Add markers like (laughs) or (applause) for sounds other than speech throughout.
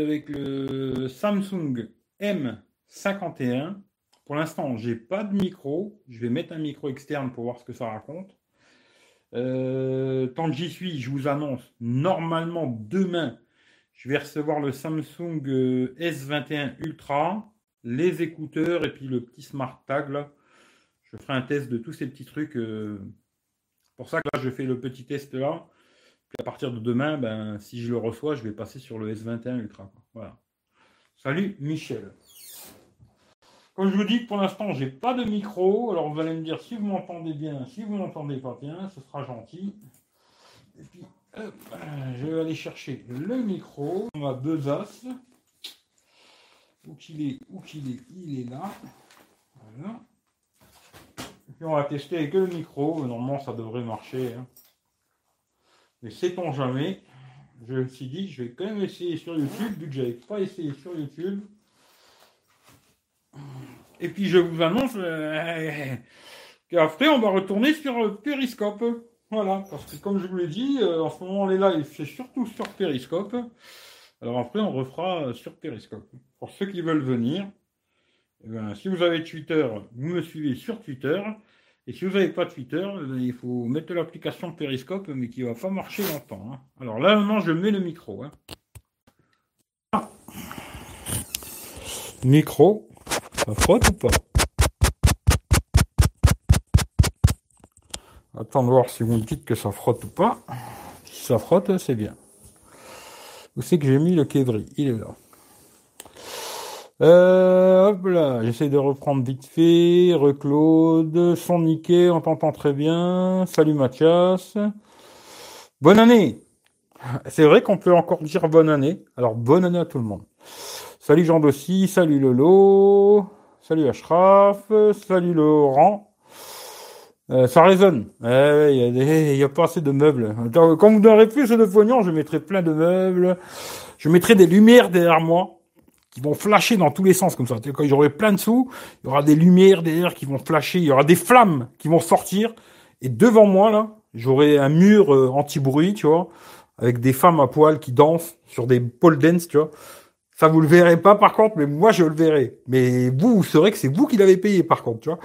avec le Samsung M51. Pour l'instant, j'ai pas de micro. Je vais mettre un micro externe pour voir ce que ça raconte. Euh, tant que j'y suis, je vous annonce, normalement demain, je vais recevoir le Samsung euh, S21 Ultra, les écouteurs et puis le petit Smart Tag. Je ferai un test de tous ces petits trucs. Euh, pour ça que là, je fais le petit test là. À partir de demain, ben, si je le reçois, je vais passer sur le S21 Ultra. Voilà. Salut Michel. Comme je vous dis, pour l'instant, j'ai pas de micro. Alors vous allez me dire si vous m'entendez bien, si vous m'entendez pas bien, ce sera gentil. Et puis, je vais aller chercher le micro, ma besace. Où qu'il est, où qu'il est, il est là. Et puis on va tester avec le micro. Normalement, ça devrait marcher. Hein. Mais sait-on jamais Je me suis dit, je vais quand même essayer sur YouTube, vu que j'avais pas essayé sur YouTube. Et puis je vous annonce euh, qu'après on va retourner sur Periscope. Voilà, parce que comme je vous l'ai dit, euh, en ce moment les lives c'est surtout sur Periscope. Alors après on refera sur Periscope. Pour ceux qui veulent venir, eh ben, si vous avez Twitter, vous me suivez sur Twitter. Et si vous n'avez pas Twitter, eh il faut mettre l'application Periscope, mais qui ne va pas marcher longtemps. Hein. Alors là maintenant je mets le micro. Hein. Micro. Ça frotte ou pas? Attends de voir si vous me dites que ça frotte ou pas. Si ça frotte, c'est bien. Où c'est que j'ai mis le quévri Il est là. Euh, hop là, j'essaie de reprendre vite fait. Reclaude, son niqué, on t'entend très bien. Salut Mathias. Bonne année. C'est vrai qu'on peut encore dire bonne année. Alors bonne année à tout le monde. Salut Jean Dossy, salut Lolo, salut Ashraf, salut Laurent. Euh, ça résonne. Il eh, n'y a, pas assez de meubles. Quand vous donnerez plus de pognon, je mettrai plein de meubles. Je mettrai des lumières derrière moi qui vont flasher dans tous les sens comme ça. Quand j'aurai plein de sous, il y aura des lumières derrière qui vont flasher. Il y aura des flammes qui vont sortir. Et devant moi, là, j'aurai un mur euh, anti-bruit, tu vois, avec des femmes à poil qui dansent sur des pole dance, tu vois. Ça, vous le verrez pas, par contre, mais moi, je le verrai. Mais vous, vous saurez que c'est vous qui l'avez payé, par contre, tu vois.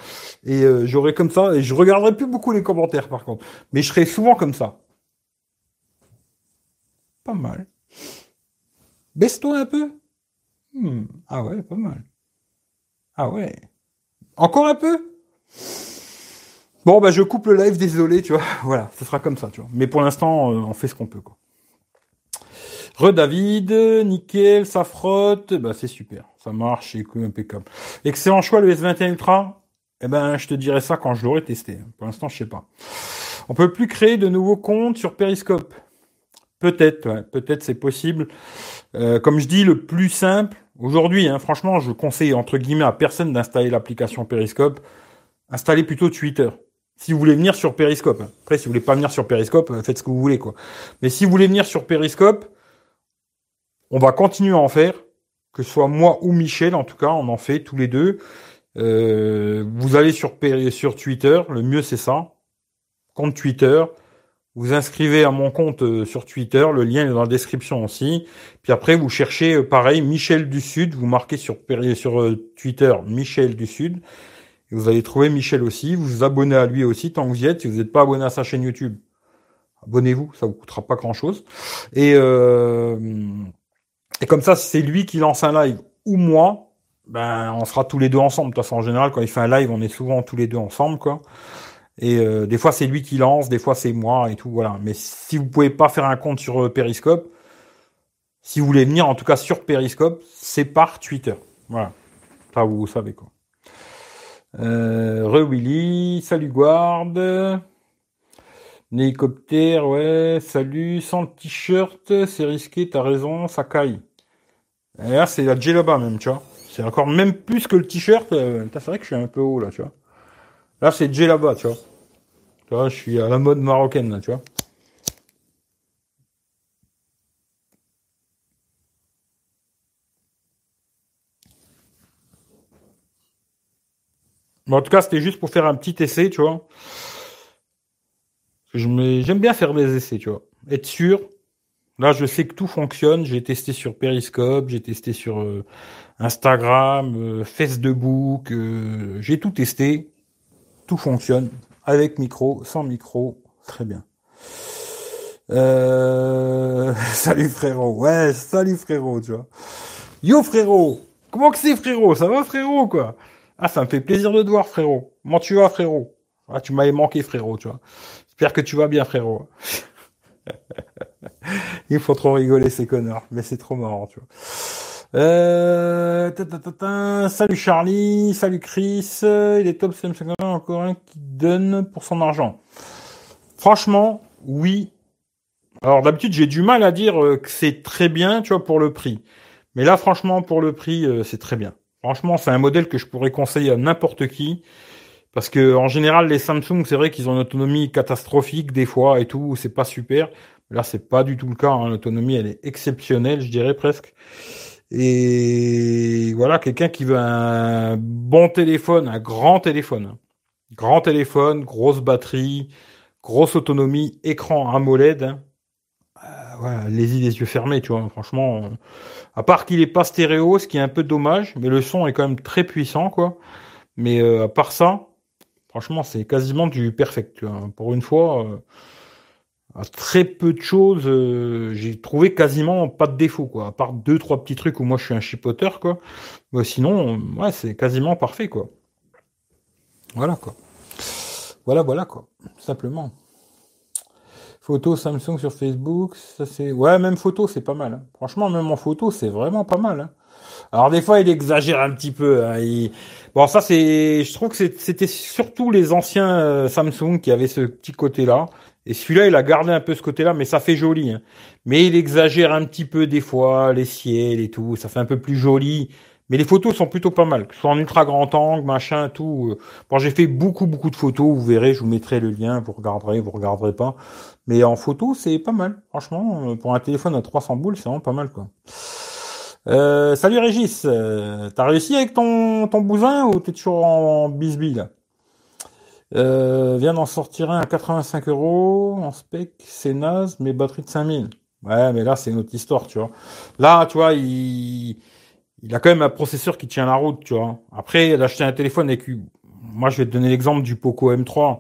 Et euh, j'aurai comme ça, et je regarderai plus beaucoup les commentaires, par contre. Mais je serai souvent comme ça. Pas mal. Baisse-toi un peu. Hmm. Ah ouais, pas mal. Ah ouais. Encore un peu? Bon, bah je coupe le live, désolé, tu vois. (laughs) Voilà, ce sera comme ça, tu vois. Mais pour l'instant, euh, on fait ce qu'on peut, quoi. Re David, nickel, ça frotte, bah c'est super, ça marche, c'est impeccable. Excellent choix le S21 Ultra. Eh ben, je te dirai ça quand je l'aurai testé. Pour l'instant, je sais pas. On peut plus créer de nouveaux comptes sur Periscope? Peut-être, peut-être c'est possible. Euh, comme je dis, le plus simple aujourd'hui, hein, franchement, je conseille entre guillemets à personne d'installer l'application Periscope. Installez plutôt Twitter. Si vous voulez venir sur Periscope. Hein. Après, si vous voulez pas venir sur Periscope, euh, faites ce que vous voulez, quoi. Mais si vous voulez venir sur Periscope, on va continuer à en faire, que ce soit moi ou Michel, en tout cas, on en fait tous les deux. Euh, vous allez sur, sur Twitter, le mieux c'est ça, compte Twitter. Vous inscrivez à mon compte euh, sur Twitter, le lien est dans la description aussi. Puis après, vous cherchez euh, pareil Michel du Sud, vous marquez sur, sur Twitter Michel du Sud. Et vous allez trouver Michel aussi. Vous vous abonnez à lui aussi tant que vous y êtes. Si vous n'êtes pas abonné à sa chaîne YouTube, abonnez-vous, ça vous coûtera pas grand-chose. Et euh, et comme ça, c'est lui qui lance un live ou moi, ben on sera tous les deux ensemble. De toute façon, en général, quand il fait un live, on est souvent tous les deux ensemble, quoi. Et euh, des fois, c'est lui qui lance, des fois, c'est moi et tout, voilà. Mais si vous pouvez pas faire un compte sur euh, Periscope, si vous voulez venir, en tout cas sur Periscope, c'est par Twitter. Voilà. Ça, vous savez quoi. Euh, Re salut Guard. Hélicoptère, ouais, salut, sans le t-shirt, c'est risqué, t'as raison, ça caille. Et là, c'est la là-bas même, tu vois. C'est encore même plus que le t-shirt. Euh, c'est vrai que je suis un peu haut là, tu vois. Là, c'est là-bas, tu vois. Tu vois, je suis à la mode marocaine là, tu vois. Bon, en tout cas, c'était juste pour faire un petit essai, tu vois. J'aime bien faire des essais, tu vois. Être sûr. Là, je sais que tout fonctionne. J'ai testé sur Periscope, j'ai testé sur euh, Instagram, euh, Facebook, euh, j'ai tout testé. Tout fonctionne avec micro, sans micro, très bien. (laughs) salut frérot, ouais, salut frérot, tu vois. Yo frérot, comment que c'est frérot? Ça va frérot quoi? Ah, ça me fait plaisir de te voir frérot. Comment tu vas frérot? Ah, tu m'avais manqué frérot, tu vois. J'espère que tu vas bien frérot. (laughs) Il faut trop rigoler ces connards, mais c'est trop marrant, tu vois. Euh, salut Charlie, salut Chris, il est top Samsung encore un qui donne pour son argent. Franchement, oui. Alors d'habitude j'ai du mal à dire euh, que c'est très bien, tu vois, pour le prix. Mais là, franchement, pour le prix, euh, c'est très bien. Franchement, c'est un modèle que je pourrais conseiller à n'importe qui. Parce que en général, les Samsung, c'est vrai qu'ils ont une autonomie catastrophique des fois et tout, c'est pas super. Là, c'est pas du tout le cas. Hein. L'autonomie, elle est exceptionnelle, je dirais presque. Et voilà, quelqu'un qui veut un bon téléphone, un grand téléphone. Grand téléphone, grosse batterie, grosse autonomie, écran AMOLED. Euh, allez-y les yeux fermés, tu vois. Franchement, à part qu'il est pas stéréo, ce qui est un peu dommage, mais le son est quand même très puissant, quoi. Mais euh, à part ça, franchement, c'est quasiment du perfect. Tu vois. Pour une fois, très peu de choses, euh, j'ai trouvé quasiment pas de défaut, quoi. À part deux, trois petits trucs où moi je suis un chipoteur, quoi. Mais sinon, ouais, c'est quasiment parfait, quoi. Voilà, quoi. Voilà, voilà, quoi. Simplement. Photo Samsung sur Facebook, ça c'est. Ouais, même photo, c'est pas mal. Hein. Franchement, même en photo, c'est vraiment pas mal. Hein. Alors des fois, il exagère un petit peu. Hein. Bon, ça c'est. Je trouve que c'était surtout les anciens euh, Samsung qui avaient ce petit côté-là. Et celui-là, il a gardé un peu ce côté-là, mais ça fait joli. Hein. Mais il exagère un petit peu des fois, les ciels et tout, ça fait un peu plus joli. Mais les photos sont plutôt pas mal, que ce soit en ultra grand angle, machin, tout. Euh. Bon, j'ai fait beaucoup, beaucoup de photos, vous verrez, je vous mettrai le lien, vous regarderez, vous regarderez pas. Mais en photo, c'est pas mal. Franchement, euh, pour un téléphone à 300 boules, c'est vraiment pas mal, quoi. Euh, salut Régis, t'as réussi avec ton, ton bousin ou t'es toujours en bisbille? là euh, vient d'en sortir un à 85 euros en spec, c'est naze, mais batterie de 5000. Ouais, mais là, c'est une autre histoire, tu vois. Là, tu vois, il, il a quand même un processeur qui tient la route, tu vois. Après, d'acheter un téléphone avec, moi, je vais te donner l'exemple du Poco M3.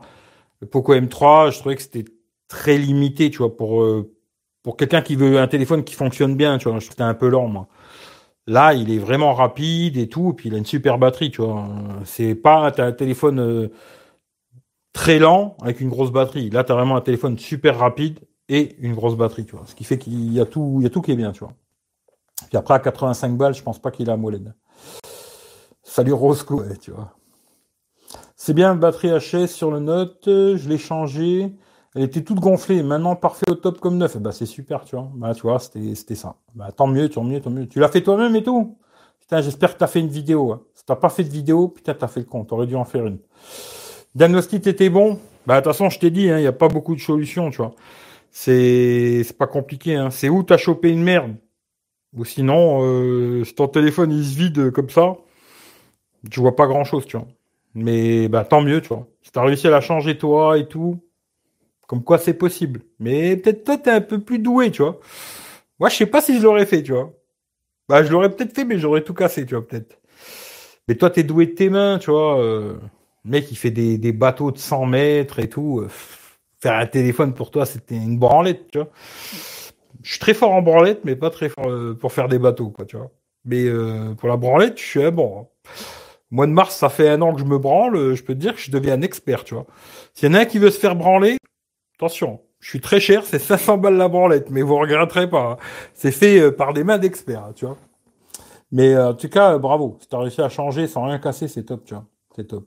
Le Poco M3, je trouvais que c'était très limité, tu vois, pour, euh, pour quelqu'un qui veut un téléphone qui fonctionne bien, tu vois. Je trouve c'était un peu lent, moi. Là, il est vraiment rapide et tout, et puis il a une super batterie, tu vois. C'est pas un téléphone, euh, très lent avec une grosse batterie. Là, tu as vraiment un téléphone super rapide et une grosse batterie, tu vois. Ce qui fait qu'il y a tout, y a tout qui est bien, tu vois. Puis après, à 85 balles, je pense pas qu'il a AMOLED. Salut Roscoe, tu vois. C'est bien, batterie HS sur le Note, je l'ai changé. Elle était toute gonflée, maintenant parfait au top comme neuf. Bah, c'est super, tu vois. Bah, tu vois, c'était ça. Bah, tant mieux, tant mieux, tant mieux. Tu l'as fait toi-même et tout? Putain, j'espère que tu fait une vidéo. Hein. Si t'as pas fait de vidéo, putain, t'as fait le compte. T'aurais dû en faire une. Diagnostic était bon. Bah, de toute façon, je t'ai dit, il hein, n'y a pas beaucoup de solutions, tu vois. C'est, c'est pas compliqué, hein. C'est où t'as chopé une merde? Ou sinon, euh, si ton téléphone il se vide comme ça, tu vois pas grand chose, tu vois. Mais bah tant mieux, tu vois. Si t'as réussi à la changer toi et tout, comme quoi c'est possible. Mais peut-être toi t'es un peu plus doué, tu vois. Moi je sais pas si je l'aurais fait, tu vois. Bah je l'aurais peut-être fait, mais j'aurais tout cassé, tu vois peut-être. Mais toi t'es doué de tes mains, tu vois. Euh, le mec, il fait des, bateaux de 100 mètres et tout. Euh, faire un téléphone pour toi, c'était une branlette, tu vois. Je suis très fort en branlette, mais pas très fort euh, pour faire des bateaux, quoi, tu vois. Mais euh, pour la branlette, je suis bon. Hein. Mois de mars, ça fait un an que je me branle. Je peux te dire que je deviens un expert, tu vois. S'il y en a un qui veut se faire branler, attention, je suis très cher, c'est 500 balles la branlette, mais vous regretterez pas. Hein. C'est fait par des mains d'experts, tu vois. Mais en tout cas, bravo. Si t'as réussi à changer sans rien casser, c'est top, tu vois. C'est top.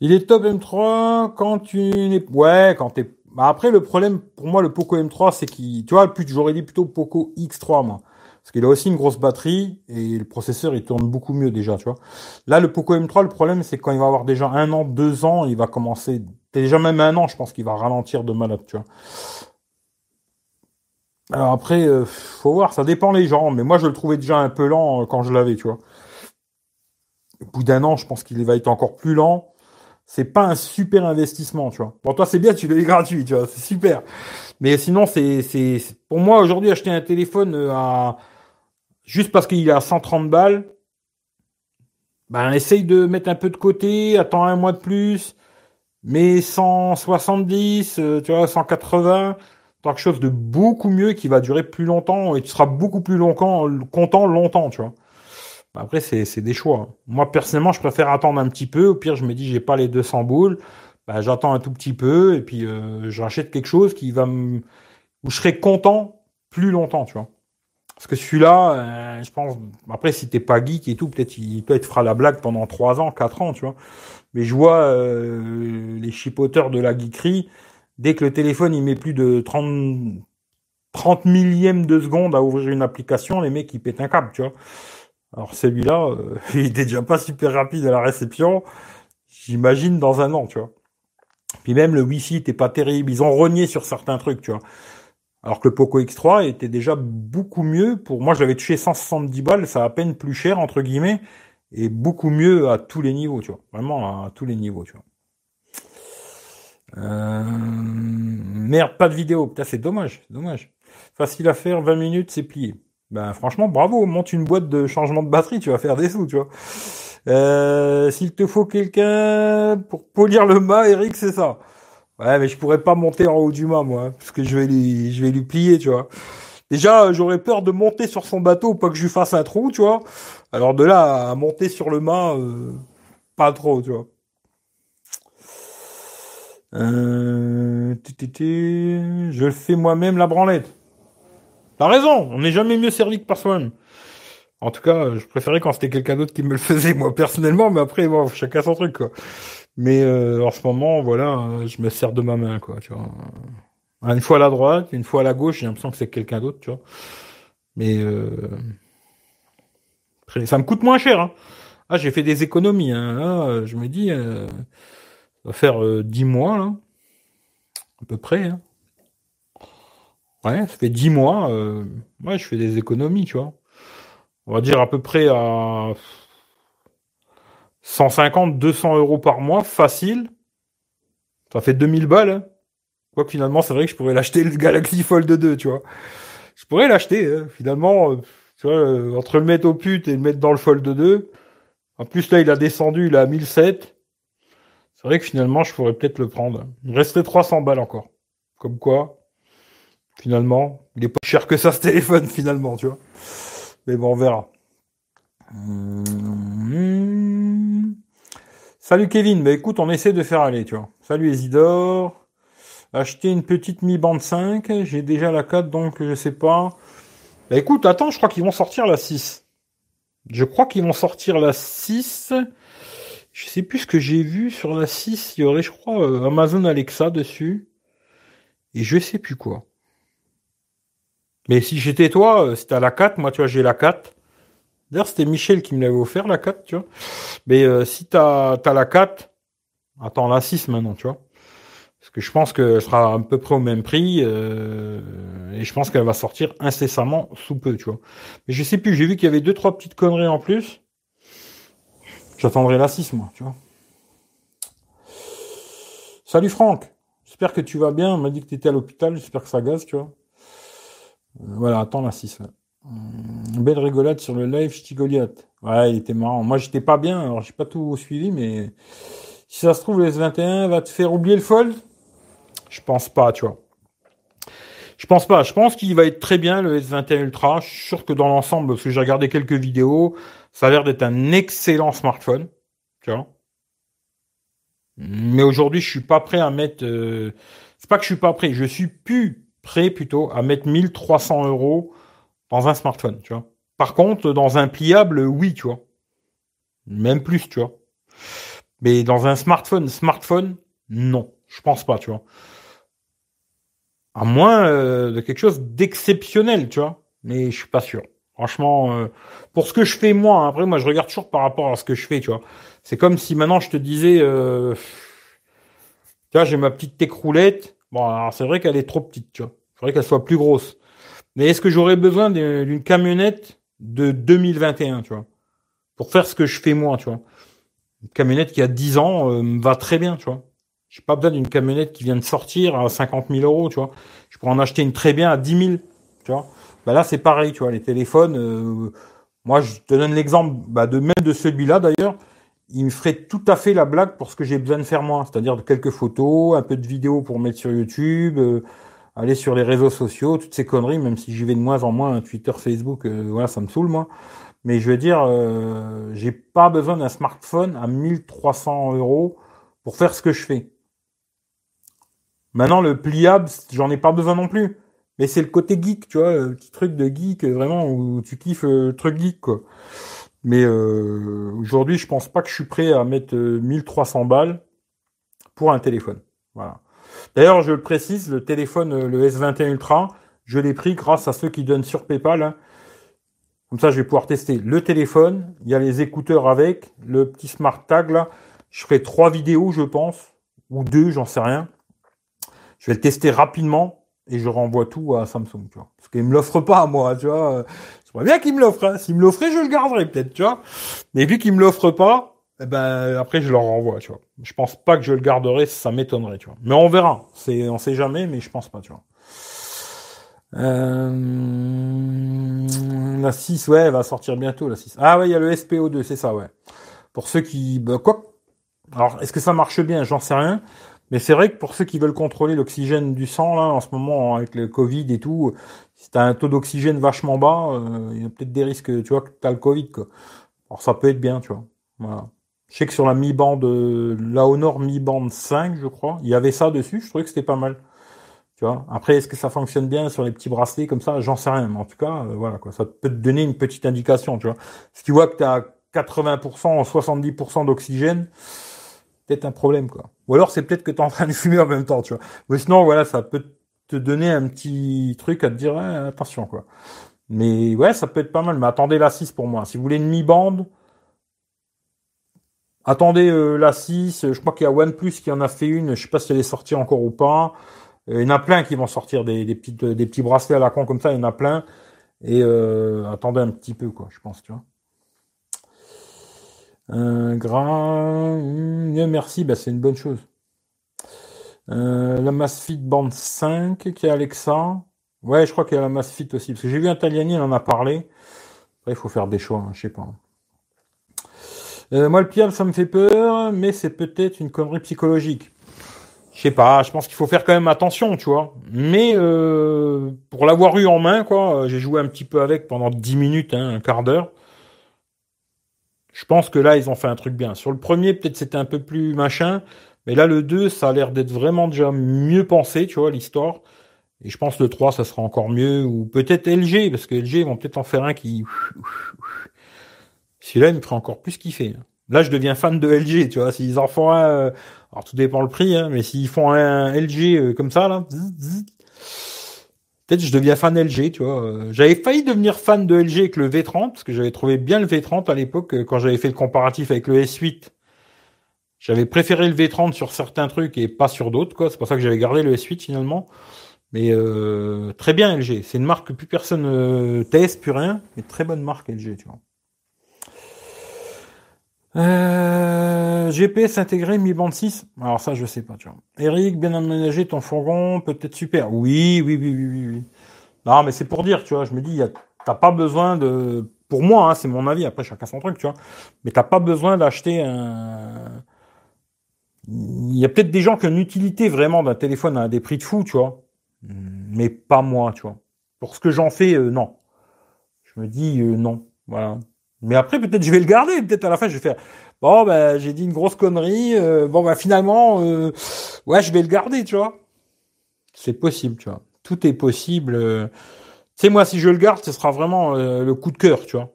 Il est top M3 quand tu n'es... Ouais, quand t'es... Bah après, le problème, pour moi, le Poco M3, c'est qu'il... Tu vois, j'aurais dit plutôt Poco X3, moi. Parce qu'il a aussi une grosse batterie et le processeur, il tourne beaucoup mieux déjà, tu vois. Là, le Poco M3, le problème, c'est quand il va avoir déjà un an, deux ans, il va commencer... Déjà même un an, je pense qu'il va ralentir de malade, tu vois. Alors après, euh, faut voir, ça dépend les gens, mais moi je le trouvais déjà un peu lent euh, quand je l'avais, tu vois. Au bout d'un an, je pense qu'il va être encore plus lent. C'est pas un super investissement, tu vois. Pour toi, c'est bien, tu l'as gratuit, tu vois, c'est super. Mais sinon, c'est, c'est, pour moi, aujourd'hui, acheter un téléphone euh, à, juste parce qu'il est à 130 balles, ben, essaye de mettre un peu de côté, attends un mois de plus, mais 170, euh, tu vois, 180, quelque chose de beaucoup mieux qui va durer plus longtemps et tu seras beaucoup plus longtemps, content longtemps, tu vois. Après, c'est des choix. Moi, personnellement, je préfère attendre un petit peu. Au pire, je me dis, j'ai pas les 200 boules. Bah, j'attends un tout petit peu et puis euh, j'achète quelque chose qui va me... où je serai content plus longtemps, tu vois. Parce que celui-là, euh, je pense, après, si t'es pas geek et tout, peut-être il peut être fera la blague pendant 3 ans, 4 ans, tu vois. Mais je vois euh, les chipoteurs de la geekerie, dès que le téléphone il met plus de 30, 30 millièmes de seconde à ouvrir une application, les mecs ils pètent un câble, tu vois. Alors celui-là, euh, (laughs) il était déjà pas super rapide à la réception. J'imagine dans un an, tu vois. Puis même le Wi-Fi était pas terrible. Ils ont renié sur certains trucs, tu vois. Alors que le Poco X3 était déjà beaucoup mieux. Pour moi, je l'avais touché 170 balles, ça a à peine plus cher entre guillemets, et beaucoup mieux à tous les niveaux, tu vois. Vraiment à tous les niveaux, tu vois. Euh... Merde, pas de vidéo. Putain, c'est dommage, dommage. Facile à faire, 20 minutes, c'est plié. Ben franchement, bravo, monte une boîte de changement de batterie, tu vas faire des sous, tu vois. Euh, S'il te faut quelqu'un pour polir le mât, Eric, c'est ça. Ouais, mais je pourrais pas monter en haut du mât, moi, hein, parce que je vais lui, je vais lui plier, tu vois. Déjà, j'aurais peur de monter sur son bateau, pas que je lui fasse un trou, tu vois. Alors de là à monter sur le mât, euh, pas trop, tu vois. Euh, je le fais moi-même la branlette. T'as raison, on n'est jamais mieux servi que par soi-même. En tout cas, je préférais quand c'était quelqu'un d'autre qui me le faisait, moi, personnellement, mais après, bon, chacun son truc, quoi. Mais euh, en ce moment, voilà, je me sers de ma main, quoi, tu vois. Une fois à la droite, une fois à la gauche, j'ai l'impression que c'est quelqu'un d'autre, tu vois. Mais euh... ça me coûte moins cher, hein. Ah, j'ai fait des économies, hein. Là, je me dis, euh... ça va faire euh, 10 mois, là. À peu près, hein. Ouais, ça fait 10 mois. Euh, ouais, je fais des économies, tu vois. On va dire à peu près à 150, 200 euros par mois, facile. Ça fait 2000 balles. Hein. Quoi que finalement, c'est vrai que je pourrais l'acheter le Galaxy Fold 2, tu vois. Je pourrais l'acheter, hein. finalement. Euh, tu vois, euh, entre le mettre au pute et le mettre dans le Fold 2. En plus, là, il a descendu, il a 1007. C'est vrai que finalement, je pourrais peut-être le prendre. Il restait 300 balles encore. Comme quoi, finalement. Il est pas cher que ça ce téléphone finalement, tu vois. Mais bon, on verra. Mmh. Salut Kevin, bah écoute, on essaie de faire aller, tu vois. Salut Isidore. Acheter une petite Mi Band 5, j'ai déjà la 4 donc je sais pas. Bah écoute, attends, je crois qu'ils vont sortir la 6. Je crois qu'ils vont sortir la 6. Je sais plus ce que j'ai vu sur la 6, il y aurait je crois euh, Amazon Alexa dessus. Et je sais plus quoi. Mais si j'étais toi, euh, c'était à la 4, moi tu vois, j'ai la 4. D'ailleurs, c'était Michel qui me l'avait offert, la 4, tu vois. Mais euh, si t'as as la 4, attends la 6 maintenant, tu vois. Parce que je pense qu'elle sera à peu près au même prix. Euh, et je pense qu'elle va sortir incessamment sous peu, tu vois. Mais je sais plus, j'ai vu qu'il y avait deux, trois petites conneries en plus. J'attendrai la 6, moi, tu vois. Salut Franck. J'espère que tu vas bien. On m'a dit que tu étais à l'hôpital. J'espère que ça gaze, tu vois. Voilà, attends la 6. belle rigolade sur le live Ch'ti Goliath. Ouais, il était marrant. Moi, j'étais pas bien, alors j'ai pas tout suivi, mais si ça se trouve, le S21 va te faire oublier le fold? Je pense pas, tu vois. Je pense pas. Je pense qu'il va être très bien, le S21 Ultra. Je suis sûr que dans l'ensemble, parce que j'ai regardé quelques vidéos, ça a l'air d'être un excellent smartphone. Tu vois. Mais aujourd'hui, je suis pas prêt à mettre... Euh, c'est pas que je suis pas prêt, je suis plus prêt plutôt à mettre 1300 euros dans un smartphone, tu vois. Par contre, dans un pliable, oui, tu vois. Même plus, tu vois. Mais dans un smartphone, smartphone, non. Je pense pas, tu vois. À moins euh, de quelque chose d'exceptionnel, tu vois. Mais je suis pas sûr. Franchement, euh, pour ce que je fais moi, hein, après moi je regarde toujours par rapport à ce que je fais, tu vois. C'est comme si maintenant je te disais, euh, tu vois, j'ai ma petite roulette. Bon, alors c'est vrai qu'elle est trop petite, tu vois. Il faudrait qu'elle soit plus grosse. Mais est-ce que j'aurais besoin d'une camionnette de 2021, tu vois, pour faire ce que je fais moi, tu vois? Une camionnette qui a 10 ans euh, me va très bien, tu vois. J'ai pas besoin d'une camionnette qui vient de sortir à 50 000 euros, tu vois. Je pourrais en acheter une très bien à 10 000, tu vois. Bah là, c'est pareil, tu vois. Les téléphones, euh, moi, je te donne l'exemple bah, de même de celui-là d'ailleurs. Il me ferait tout à fait la blague pour ce que j'ai besoin de faire moi, c'est-à-dire quelques photos, un peu de vidéos pour mettre sur YouTube, euh, aller sur les réseaux sociaux, toutes ces conneries, même si j'y vais de moins en moins, Twitter, Facebook, euh, voilà, ça me saoule moi. Mais je veux dire, euh, j'ai pas besoin d'un smartphone à 1300 euros pour faire ce que je fais. Maintenant, le pliable, j'en ai pas besoin non plus. Mais c'est le côté geek, tu vois, le petit truc de geek, vraiment, où tu kiffes le truc geek, quoi. Mais euh, aujourd'hui, je pense pas que je suis prêt à mettre 1300 balles pour un téléphone. Voilà. D'ailleurs, je le précise, le téléphone, euh, le S21 Ultra, je l'ai pris grâce à ceux qui donnent sur PayPal. Hein. Comme ça, je vais pouvoir tester le téléphone. Il y a les écouteurs avec, le petit smart tag là. Je ferai trois vidéos, je pense, ou deux, j'en sais rien. Je vais le tester rapidement et je renvoie tout à Samsung, tu vois. Parce qu'il me l'offre pas moi, tu vois. Bien qu'il me l'offre. Hein. S'il me l'offrait, je le garderais peut-être, tu vois. Mais vu qu'il me l'offre pas, eh ben après je leur renvoie, tu vois. Je pense pas que je le garderai, ça m'étonnerait, tu vois. Mais on verra. C'est, on sait jamais, mais je pense pas, tu vois. Euh... La 6, ouais, elle va sortir bientôt, la 6. Ah ouais, il y a le SPO2, c'est ça, ouais. Pour ceux qui... Bah, quoi? Alors, est-ce que ça marche bien? J'en sais rien. Mais c'est vrai que pour ceux qui veulent contrôler l'oxygène du sang, là, en ce moment, avec le Covid et tout, si t'as un taux d'oxygène vachement bas, euh, il y a peut-être des risques, tu vois, que t'as le Covid, quoi. Alors, ça peut être bien, tu vois. Voilà. Je sais que sur la mi-bande, euh, la Honor mi-bande 5, je crois, il y avait ça dessus. Je trouvais que c'était pas mal. Tu vois. Après, est-ce que ça fonctionne bien sur les petits bracelets comme ça? J'en sais rien. Mais en tout cas, euh, voilà quoi. Ça peut te donner une petite indication, tu vois. Si tu vois que tu as 80%, 70% d'oxygène, peut-être un problème, quoi. Ou alors c'est peut-être que tu es en train de fumer en même temps, tu vois. Mais sinon, voilà, ça peut te donner un petit truc à te dire attention, quoi. Mais ouais, ça peut être pas mal. Mais attendez la 6 pour moi. Si vous voulez une mi-bande, Attendez euh, la 6, je crois qu'il y a OnePlus qui en a fait une, je sais pas si elle est sortie encore ou pas. Euh, il y en a plein qui vont sortir des, des, petites, des petits bracelets à la con comme ça, il y en a plein. Et euh, attendez un petit peu, quoi, je pense, tu vois. Un grand merci, bah, c'est une bonne chose. la Masfit Band 5 qui est Alexa. Ouais, je crois qu'il y a la Masfit aussi. Parce que j'ai vu un Taliani, il en a parlé. Après, il faut faire des choix, hein, je sais pas. Euh, moi, le pire, ça me fait peur, mais c'est peut-être une connerie psychologique. Je sais pas, je pense qu'il faut faire quand même attention, tu vois. Mais euh, pour l'avoir eu en main, quoi, j'ai joué un petit peu avec pendant 10 minutes, hein, un quart d'heure. Je pense que là, ils ont fait un truc bien. Sur le premier, peut-être c'était un peu plus machin, mais là, le 2, ça a l'air d'être vraiment déjà mieux pensé, tu vois, l'histoire. Et je pense que le 3, ça sera encore mieux, ou peut-être LG, parce que LG, ils vont peut-être en faire un qui celui-là, il me ferait encore plus kiffer. Là, je deviens fan de LG, tu vois. S'ils en font un, euh, alors tout dépend le prix, hein, mais s'ils font un LG euh, comme ça, là, peut-être je deviens fan LG, tu vois. Euh, j'avais failli devenir fan de LG avec le V30, parce que j'avais trouvé bien le V30 à l'époque, quand j'avais fait le comparatif avec le S8. J'avais préféré le V30 sur certains trucs et pas sur d'autres, quoi. C'est pour ça que j'avais gardé le S8 finalement. Mais très bien LG. C'est une marque que plus personne teste, plus rien, mais très bonne marque LG, tu vois. Euh, GPS intégré Mi Band 6. Alors ça, je sais pas, tu vois. Eric, bien aménagé ton fourgon, peut-être super. Oui, oui, oui, oui, oui. Non, mais c'est pour dire, tu vois, je me dis, t'as pas besoin de... Pour moi, hein, c'est mon avis, après chacun son truc, tu vois. Mais t'as pas besoin d'acheter un... Il y a peut-être des gens qui ont une utilité vraiment d'un téléphone à des prix de fou, tu vois. Mais pas moi, tu vois. Pour ce que j'en fais, euh, non. Je me dis, euh, non. Voilà. Mais après, peut-être je vais le garder. Peut-être à la fin, je vais faire. Bon, ben, j'ai dit une grosse connerie. Euh, bon, ben, finalement, euh, ouais, je vais le garder, tu vois. C'est possible, tu vois. Tout est possible. Euh. Tu sais, moi, si je le garde, ce sera vraiment le coup de cœur, tu vois.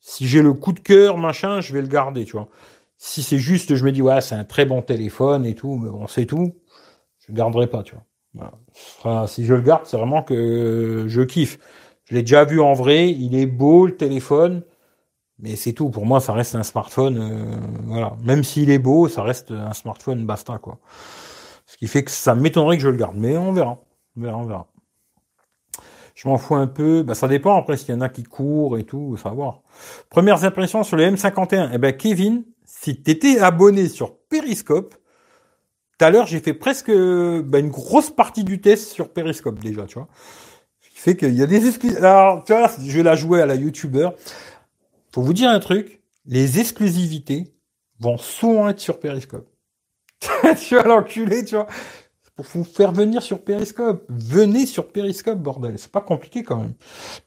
Si j'ai le coup de cœur, machin, je vais le garder, tu vois. Si c'est juste, je me dis, ouais, c'est un très bon téléphone et tout, mais bon, c'est tout, je le garderai pas, tu vois. Si je le garde, c'est vraiment que je kiffe. Je l'ai déjà vu en vrai, il est beau le téléphone. Mais c'est tout. Pour moi, ça reste un smartphone. Euh, voilà. Même s'il est beau, ça reste un smartphone basta, quoi. Ce qui fait que ça m'étonnerait que je le garde. Mais on verra. On verra, on verra. Je m'en fous un peu. Bah, ça dépend après s'il y en a qui courent et tout, ça va voir. Premières impressions sur le M51. Eh ben, Kevin, si tu étais abonné sur Periscope, tout à l'heure, j'ai fait presque bah, une grosse partie du test sur Periscope déjà, tu vois. Ce qui fait qu'il y a des excuses. Alors, tu vois, je vais la jouer à la YouTuber. Faut vous dire un truc, les exclusivités vont souvent être sur Periscope. (laughs) tu vas l'enculer, tu vois pour vous faire venir sur Periscope. Venez sur Periscope, bordel. C'est pas compliqué quand même.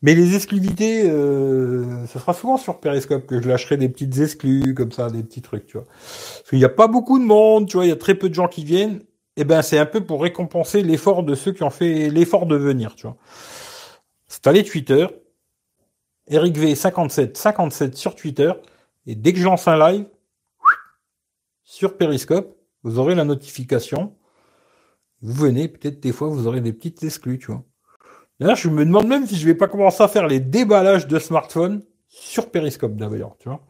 Mais les exclusivités, euh, ce sera souvent sur Periscope que je lâcherai des petites exclus, comme ça, des petits trucs, tu vois. Parce qu'il n'y a pas beaucoup de monde, tu vois, il y a très peu de gens qui viennent. Et eh ben, c'est un peu pour récompenser l'effort de ceux qui ont fait l'effort de venir, tu vois. C'est allé Twitter. Eric V 57 57 sur Twitter. Et dès que je un live, sur Periscope, vous aurez la notification vous venez, peut-être des fois, vous aurez des petites exclus, tu vois. D'ailleurs, je me demande même si je vais pas commencer à faire les déballages de smartphones sur Periscope d'ailleurs, tu vois.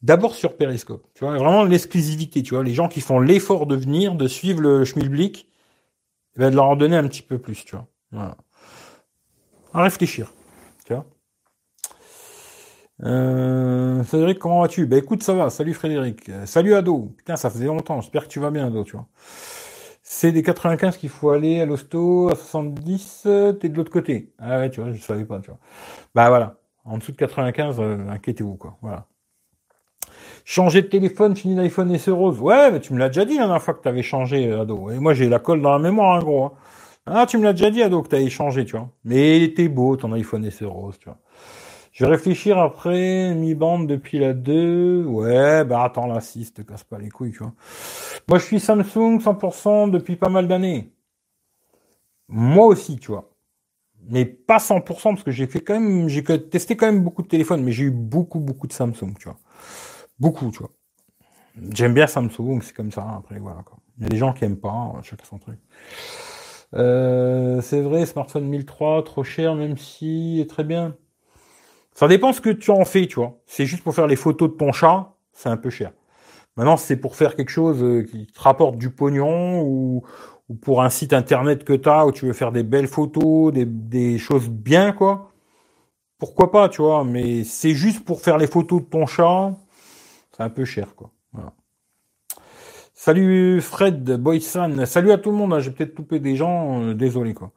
D'abord sur Periscope, tu vois, vraiment l'exclusivité, tu vois, les gens qui font l'effort de venir, de suivre le schmilblick, eh ben, de leur en donner un petit peu plus, tu vois. Voilà. À réfléchir, tu vois. Euh, Frédéric, comment vas-tu? Ben écoute, ça va. Salut Frédéric. salut Ado. Putain, ça faisait longtemps. J'espère que tu vas bien, Ado, tu vois. C'est des 95 qu'il faut aller à l'hosto, à 70, t'es de l'autre côté. Ah ouais, tu vois, je savais pas, tu vois. Bah voilà. En dessous de 95, euh, inquiétez-vous, quoi. Voilà. Changer de téléphone, fini l'iPhone SE rose. Ouais, mais tu me l'as déjà dit la dernière fois que t'avais changé, euh, Ado. Et moi, j'ai la colle dans la mémoire, hein, gros. Hein. Ah, tu me l'as déjà dit, Ado, que t'avais changé, tu vois. Mais t'es beau, ton iPhone SE rose, tu vois. Je vais réfléchir après, mi-bande depuis la 2. Ouais, bah attends, la 6, te casse pas les couilles, tu vois. Moi, je suis Samsung 100% depuis pas mal d'années. Moi aussi, tu vois. Mais pas 100% parce que j'ai fait quand même, j'ai testé quand même beaucoup de téléphones, mais j'ai eu beaucoup, beaucoup de Samsung, tu vois. Beaucoup, tu vois. J'aime bien Samsung, c'est comme ça, après, voilà, quoi. Il y a des gens qui aiment pas, chacun son truc. Euh, c'est vrai, smartphone 1003, trop cher, même si, très bien. Ça dépend ce que tu en fais, tu vois. C'est juste pour faire les photos de ton chat, c'est un peu cher. Maintenant, c'est pour faire quelque chose euh, qui te rapporte du pognon ou, pour un site internet que tu as où tu veux faire des belles photos, des, choses bien, quoi. Pourquoi pas, tu vois. Mais c'est juste pour faire les photos de ton chat, c'est un peu cher, quoi. Salut Fred, Boysan. Salut à tout le monde. Hein. J'ai peut-être toupé des gens. Euh, désolé, quoi.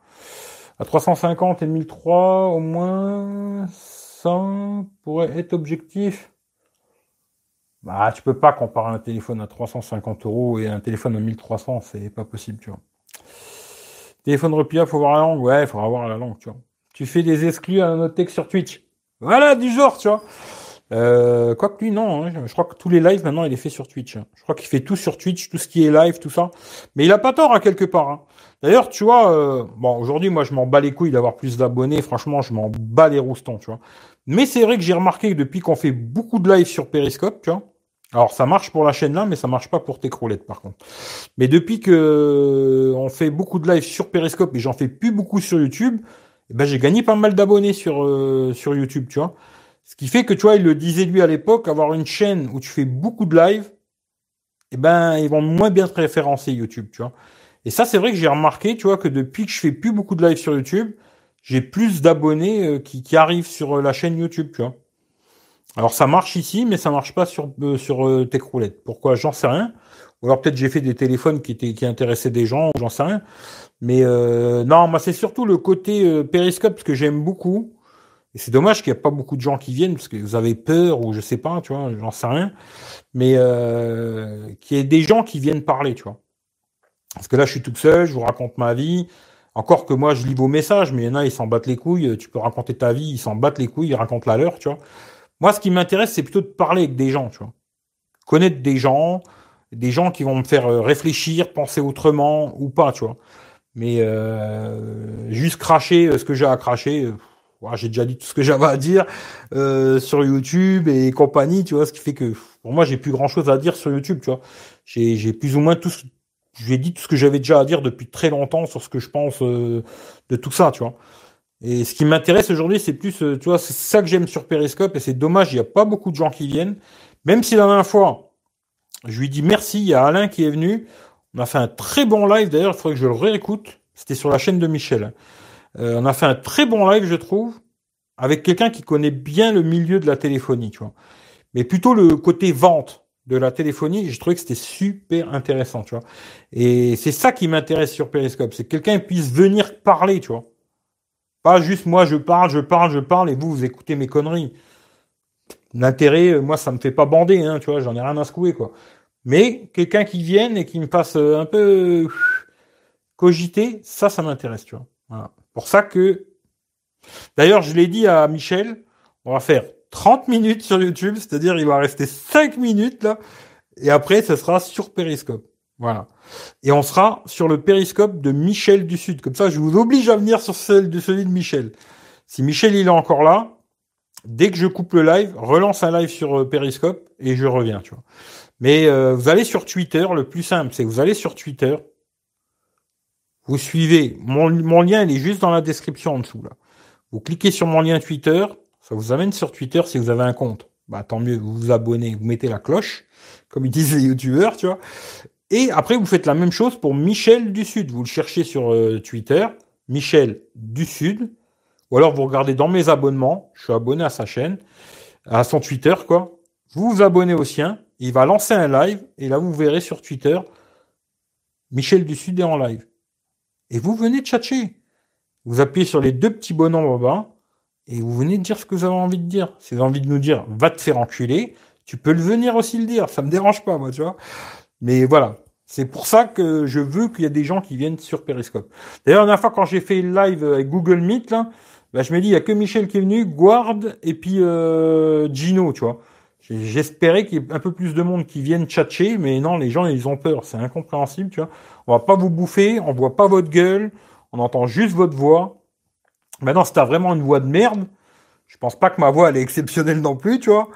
À 350 et 1003, au moins pourrait être objectif. Bah, tu peux pas comparer un téléphone à 350 euros et un téléphone à 1300, c'est pas possible, tu vois. Téléphone il faut voir la langue. Ouais, il faudra voir la langue, tu vois. Tu fais des exclus à notre sur Twitch. Voilà, du genre, tu vois. Euh, Quoique lui, non. Hein. Je crois que tous les lives, maintenant, il est fait sur Twitch. Hein. Je crois qu'il fait tout sur Twitch, tout ce qui est live, tout ça. Mais il a pas tort, à quelque part. Hein. D'ailleurs, tu vois, euh, bon, aujourd'hui, moi, je m'en bats les couilles d'avoir plus d'abonnés. Franchement, je m'en bats les roustons, tu vois. Mais c'est vrai que j'ai remarqué que depuis qu'on fait beaucoup de live sur Periscope, tu vois, alors ça marche pour la chaîne là, mais ça marche pas pour tes croulettes par contre. Mais depuis que euh, on fait beaucoup de live sur Periscope et j'en fais plus beaucoup sur YouTube, eh ben j'ai gagné pas mal d'abonnés sur euh, sur YouTube, tu vois. Ce qui fait que tu vois, il le disait lui à l'époque, avoir une chaîne où tu fais beaucoup de live, eh ben ils vont moins bien te référencer YouTube, tu vois. Et ça c'est vrai que j'ai remarqué, tu vois, que depuis que je fais plus beaucoup de live sur YouTube, j'ai plus d'abonnés euh, qui, arrivent sur euh, la chaîne YouTube, tu vois. Alors ça marche ici, mais ça marche pas sur euh, sur euh, Techroulette. Pourquoi? J'en sais rien. Ou alors peut-être j'ai fait des téléphones qui étaient qui intéressaient des gens, j'en sais rien. Mais euh, non, moi c'est surtout le côté périscope que j'aime beaucoup. Et c'est dommage qu'il n'y a pas beaucoup de gens qui viennent parce que vous avez peur ou je sais pas, tu vois, j'en sais rien. Mais euh, qu'il y ait des gens qui viennent parler, tu vois. Parce que là, je suis tout seul, je vous raconte ma vie. Encore que moi, je lis vos messages, mais il y en a, ils s'en battent les couilles. Tu peux raconter ta vie, ils s'en battent les couilles, ils racontent la leur, tu vois. Moi, ce qui m'intéresse, c'est plutôt de parler avec des gens, tu vois. Connaître des gens, des gens qui vont me faire euh, réfléchir, penser autrement ou pas, tu vois. Mais euh, juste cracher euh, ce que j'ai à cracher. j'ai déjà dit tout ce que (laughs) j'avais à dire euh, sur YouTube et compagnie, tu vois, ce qui fait que pour moi, j'ai plus grand chose à dire sur YouTube, tu vois. J'ai plus ou moins tout, je lui ai dit tout ce que j'avais déjà à dire depuis très longtemps sur ce que je pense euh, de tout ça, tu vois. Et ce qui m'intéresse aujourd'hui, c'est plus, euh, tu vois, c'est ça que j'aime sur Periscope, et c'est dommage, il n'y a pas beaucoup de gens qui viennent. Même si la dernière fois, je lui dis merci, il y a Alain qui est venu. On a fait un très bon live, d'ailleurs, il faudrait que je le réécoute. C'était sur la chaîne de Michel. Euh, on a fait un très bon live, je trouve, avec quelqu'un qui connaît bien le milieu de la téléphonie, tu vois. Mais plutôt le côté vente. De la téléphonie, j'ai trouvé que c'était super intéressant, tu vois. Et c'est ça qui m'intéresse sur Periscope, c'est que quelqu'un puisse venir parler, tu vois. Pas juste moi je parle, je parle, je parle et vous vous écoutez mes conneries. L'intérêt, euh, moi ça me fait pas bander, hein, tu vois, j'en ai rien à secouer quoi. Mais quelqu'un qui vienne et qui me fasse euh, un peu cogiter, ça, ça m'intéresse, tu vois. Voilà. Pour ça que, d'ailleurs, je l'ai dit à Michel, on va faire 30 minutes sur YouTube, c'est-à-dire il va rester 5 minutes là, et après, ce sera sur Periscope. Voilà. Et on sera sur le périscope de Michel du Sud. Comme ça, je vous oblige à venir sur celui de Michel. Si Michel il est encore là, dès que je coupe le live, relance un live sur euh, Periscope et je reviens, tu vois. Mais euh, vous allez sur Twitter, le plus simple, c'est vous allez sur Twitter, vous suivez, mon, mon lien il est juste dans la description en dessous là. Vous cliquez sur mon lien Twitter, ça vous amène sur Twitter si vous avez un compte. Bah tant mieux, vous vous abonnez, vous mettez la cloche, comme ils disent les youtubeurs, tu vois. Et après, vous faites la même chose pour Michel du Sud. Vous le cherchez sur euh, Twitter, Michel du Sud. Ou alors vous regardez dans mes abonnements. Je suis abonné à sa chaîne, à son Twitter, quoi. Vous vous abonnez au sien. Il va lancer un live. Et là, vous verrez sur Twitter, Michel du Sud est en live. Et vous venez tchatcher. Vous appuyez sur les deux petits bonhommes en bas. Et vous venez de dire ce que vous avez envie de dire. Si vous avez envie de nous dire, va te faire enculer, tu peux le venir aussi le dire. Ça me dérange pas, moi, tu vois. Mais voilà. C'est pour ça que je veux qu'il y ait des gens qui viennent sur Periscope. D'ailleurs, la dernière fois, quand j'ai fait le live avec Google Meet, là, bah, je me dis, il y a que Michel qui est venu, Guard et puis euh, Gino, tu vois. J'espérais qu'il y ait un peu plus de monde qui vienne tchatcher, mais non, les gens, ils ont peur. C'est incompréhensible, tu vois. On va pas vous bouffer, on voit pas votre gueule, on entend juste votre voix. Maintenant, si t'as vraiment une voix de merde, je pense pas que ma voix, elle est exceptionnelle non plus, tu vois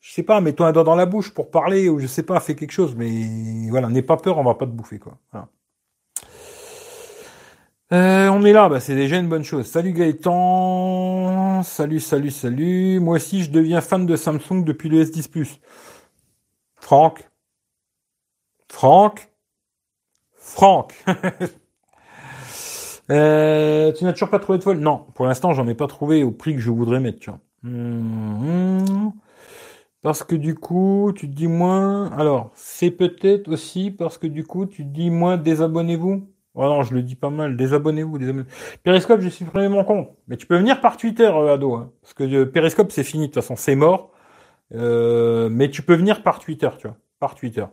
je sais pas, mets-toi un doigt dans la bouche pour parler ou je sais pas, fais quelque chose, mais voilà, n'aie pas peur, on va pas te bouffer quoi. Euh, on est là, bah, c'est déjà une bonne chose. Salut Gaëtan, salut, salut, salut. Moi aussi, je deviens fan de Samsung depuis le S10 Plus. Franck, Franck, Franck. (laughs) euh, tu n'as toujours pas trouvé de folle Non, pour l'instant, j'en ai pas trouvé au prix que je voudrais mettre. Tu vois. Hum, parce que du coup, tu te dis moins. Alors, c'est peut-être aussi parce que du coup, tu te dis moins désabonnez-vous. Oh non, je le dis pas mal. Désabonnez-vous. Désabonnez Periscope, j'ai supprimé mon compte. Mais tu peux venir par Twitter, euh, ado. Hein, parce que euh, Periscope, c'est fini. De toute façon, c'est mort. Euh, mais tu peux venir par Twitter, tu vois. Par Twitter.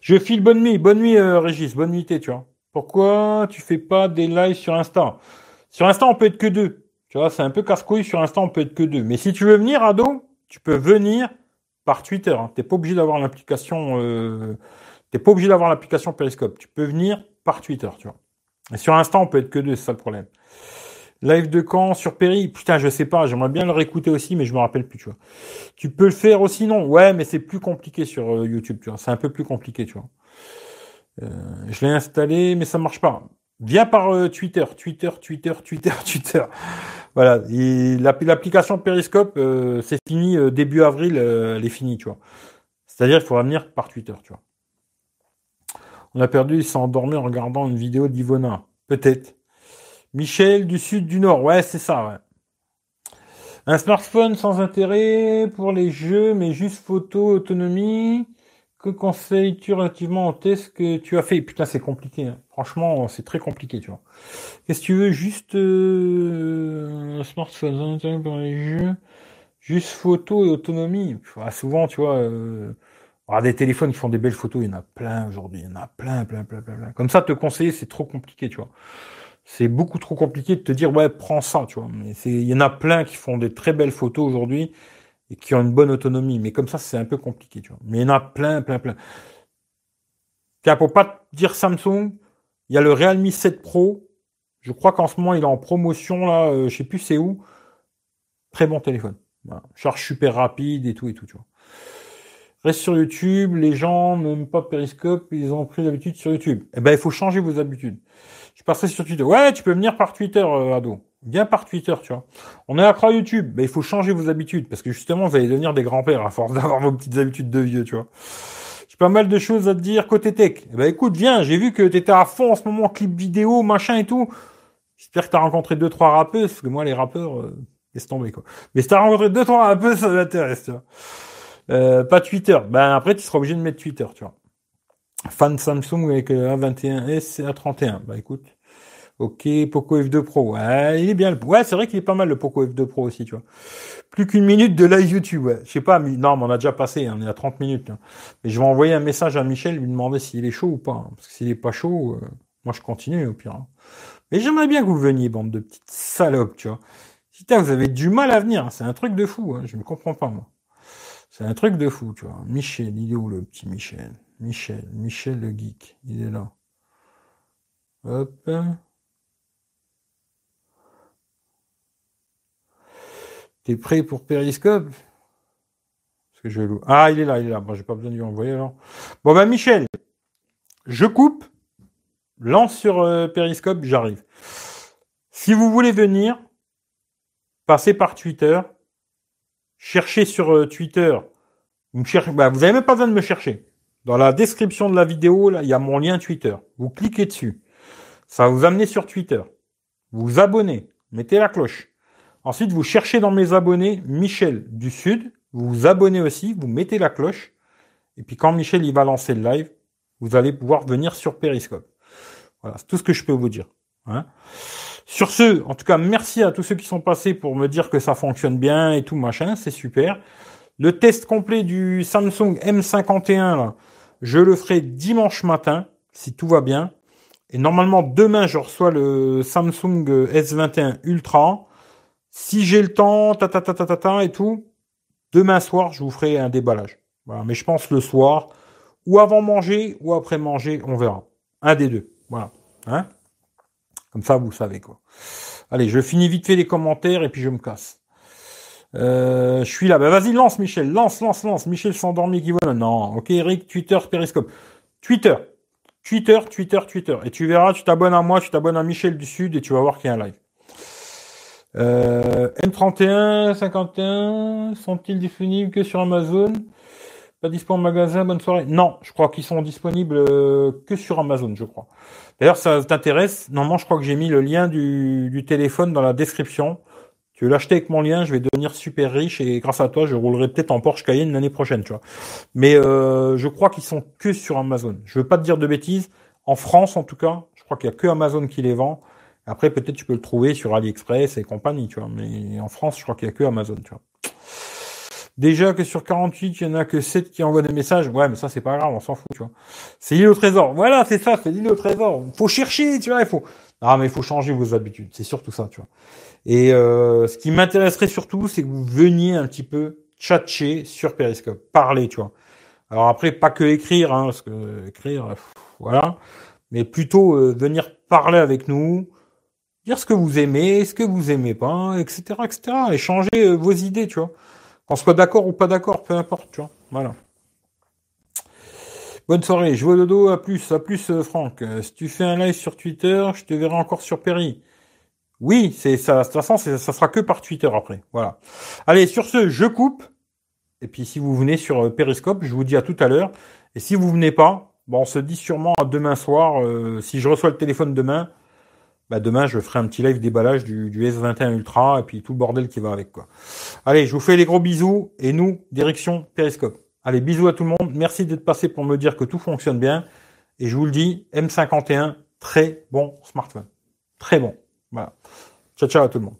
Je file bonne nuit. Bonne nuit, Régis. Bonne nuit, tu vois. Pourquoi tu fais pas des lives sur Insta? Sur Insta, on peut être que deux. Tu vois, c'est un peu casse-couille. Sur Insta, on peut être que deux. Mais si tu veux venir, ado, tu peux venir par Twitter. Hein. Tu n'es pas obligé d'avoir l'application. Euh, t'es pas obligé d'avoir l'application Periscope. Tu peux venir par Twitter, tu vois. Et sur Insta, on peut être que deux, c'est ça le problème. Live de quand? Sur Péri Putain, je sais pas. J'aimerais bien le réécouter aussi, mais je me rappelle plus, tu vois. Tu peux le faire aussi, non? Ouais, mais c'est plus compliqué sur euh, YouTube, tu vois. C'est un peu plus compliqué, tu vois. Euh, je l'ai installé, mais ça marche pas. Viens par euh, Twitter, Twitter, Twitter, Twitter, (laughs) Twitter. Voilà, l'application Periscope, euh, c'est fini début avril, elle est finie, tu vois. C'est-à-dire, il faudra venir par Twitter, tu vois. On a perdu, il s'est endormi en regardant une vidéo d'Ivona. Peut-être. Michel du sud du nord, ouais, c'est ça, ouais. Un smartphone sans intérêt pour les jeux, mais juste photo, autonomie. Que conseilles-tu relativement au test que tu as fait Putain, c'est compliqué. Hein. Franchement, c'est très compliqué, tu vois. Qu'est-ce que tu veux Juste euh, smartphone pour les jeux, juste photo et autonomie. souvent, tu vois, euh, des téléphones qui font des belles photos, il y en a plein aujourd'hui. Il y en a plein, plein, plein, plein, plein. Comme ça, te conseiller, c'est trop compliqué, tu vois. C'est beaucoup trop compliqué de te dire ouais, prends ça, tu vois. Mais il y en a plein qui font des très belles photos aujourd'hui et qui ont une bonne autonomie. Mais comme ça, c'est un peu compliqué, tu vois. Mais il y en a plein, plein, plein. Tiens, pour pas dire Samsung, il y a le Realme 7 Pro. Je crois qu'en ce moment, il est en promotion, là, euh, je sais plus c'est où. Très bon téléphone. Charge super rapide et tout et tout, tu vois. Reste sur YouTube, les gens n'aiment pas Periscope, ils ont pris l'habitude sur YouTube. Eh ben, il faut changer vos habitudes. Je passerai sur Twitter. Ouais, tu peux venir par Twitter, euh, ado. Viens par Twitter, tu vois. On est accro à YouTube. Ben, il faut changer vos habitudes parce que justement, vous allez devenir des grands-pères à force (laughs) d'avoir vos petites habitudes de vieux, tu vois. J'ai pas mal de choses à te dire côté tech. Ben, écoute, viens. J'ai vu que t'étais à fond en ce moment, clip vidéo, machin et tout. J'espère que t'as rencontré deux, trois rappeurs parce que moi, les rappeurs, euh, laisse tomber, quoi. Mais si t'as rencontré deux, trois rappeurs, (laughs) ça m'intéresse, tu vois. Euh, pas Twitter. Ben après, tu seras obligé de mettre Twitter, tu vois. Fan Samsung avec A21S et A31. Bah écoute. Ok, Poco F2 Pro. Ouais, il est bien. Ouais, c'est vrai qu'il est pas mal le Poco F2 Pro aussi, tu vois. Plus qu'une minute de live YouTube, ouais. Je sais pas, mais non, mais on a déjà passé, hein, on est à 30 minutes. Hein. Mais je vais envoyer un message à Michel, lui demander s'il est chaud ou pas. Hein. Parce que s'il est pas chaud, euh, moi je continue au pire. Mais j'aimerais bien que vous veniez, bande de petites salopes, tu vois. Putain, vous avez du mal à venir, c'est un truc de fou, je ne comprends pas, moi. C'est un truc de fou, tu vois. Michel, il est où le petit Michel? Michel, Michel le geek, il est là. Hop. T'es prêt pour Périscope que je Ah, il est là, il est là. Bon, j'ai pas besoin de lui envoyer alors. Bon ben Michel, je coupe, lance sur euh, Périscope, j'arrive. Si vous voulez venir, passez par Twitter, cherchez sur euh, Twitter. Vous n'avez bah, vous même pas besoin de me chercher. Dans la description de la vidéo, là, il y a mon lien Twitter. Vous cliquez dessus. Ça va vous amener sur Twitter. Vous vous abonnez. Mettez la cloche. Ensuite, vous cherchez dans mes abonnés Michel du Sud. Vous vous abonnez aussi, vous mettez la cloche. Et puis quand Michel il va lancer le live, vous allez pouvoir venir sur Periscope. Voilà, c'est tout ce que je peux vous dire. Hein. Sur ce, en tout cas, merci à tous ceux qui sont passés pour me dire que ça fonctionne bien et tout machin, c'est super. Le test complet du Samsung M51, là, je le ferai dimanche matin, si tout va bien. Et normalement, demain, je reçois le Samsung S21 Ultra. Si j'ai le temps, ta ta ta ta ta, et tout, demain soir, je vous ferai un déballage. Voilà, mais je pense le soir, ou avant manger, ou après manger, on verra. Un des deux. Voilà. Hein? Comme ça, vous savez quoi. Allez, je finis vite fait les commentaires et puis je me casse. Euh, je suis là. Ben, vas-y, lance, Michel. Lance, lance, lance. Michel s'endormi qui vole. Non. Ok, Eric, Twitter, Periscope. Twitter. Twitter, Twitter, Twitter. Et tu verras, tu t'abonnes à moi, tu t'abonnes à Michel du Sud et tu vas voir qu'il y a un live. Euh, M31, 51, sont-ils disponibles que sur Amazon? Pas disponibles en magasin, bonne soirée. Non, je crois qu'ils sont disponibles euh, que sur Amazon, je crois. D'ailleurs, ça t'intéresse? Normalement, je crois que j'ai mis le lien du, du téléphone dans la description. Tu veux l'acheter avec mon lien, je vais devenir super riche et grâce à toi, je roulerai peut-être en Porsche Cayenne l'année prochaine, tu vois. Mais euh, je crois qu'ils sont que sur Amazon. Je veux pas te dire de bêtises. En France, en tout cas, je crois qu'il y a que Amazon qui les vend. Après, peut-être tu peux le trouver sur AliExpress et compagnie, tu vois. Mais en France, je crois qu'il n'y a que Amazon, tu vois. Déjà que sur 48, il y en a que 7 qui envoient des messages. Ouais, mais ça, c'est pas grave, on s'en fout, tu vois. C'est l'île au trésor. Voilà, c'est ça, c'est l'île au trésor. Faut chercher, tu vois, il faut. Ah, mais il faut changer vos habitudes. C'est surtout ça, tu vois. Et euh, ce qui m'intéresserait surtout, c'est que vous veniez un petit peu tchatcher sur Periscope. Parler, tu vois. Alors après, pas que écrire, hein, parce que écrire, voilà. Mais plutôt euh, venir parler avec nous, dire ce que vous aimez, ce que vous aimez pas, etc., etc. Échanger euh, vos idées, tu vois. Qu'on soit d'accord ou pas d'accord, peu importe, tu vois. Voilà. Bonne soirée, je vois dodo, à plus, à plus euh, Franck. Euh, si tu fais un live sur Twitter, je te verrai encore sur Perry. Oui, c'est ça, de toute façon, ça sera que par Twitter après. Voilà. Allez, sur ce, je coupe. Et puis si vous venez sur Periscope, je vous dis à tout à l'heure. Et si vous venez pas, bon, on se dit sûrement à demain soir, si je reçois le téléphone demain, bah demain je ferai un petit live déballage du, du, S21 Ultra et puis tout le bordel qui va avec quoi. Allez, je vous fais les gros bisous et nous, direction Periscope. Allez, bisous à tout le monde. Merci d'être passé pour me dire que tout fonctionne bien. Et je vous le dis, M51, très bon smartphone. Très bon. Voilà. Ciao ciao à tout le monde.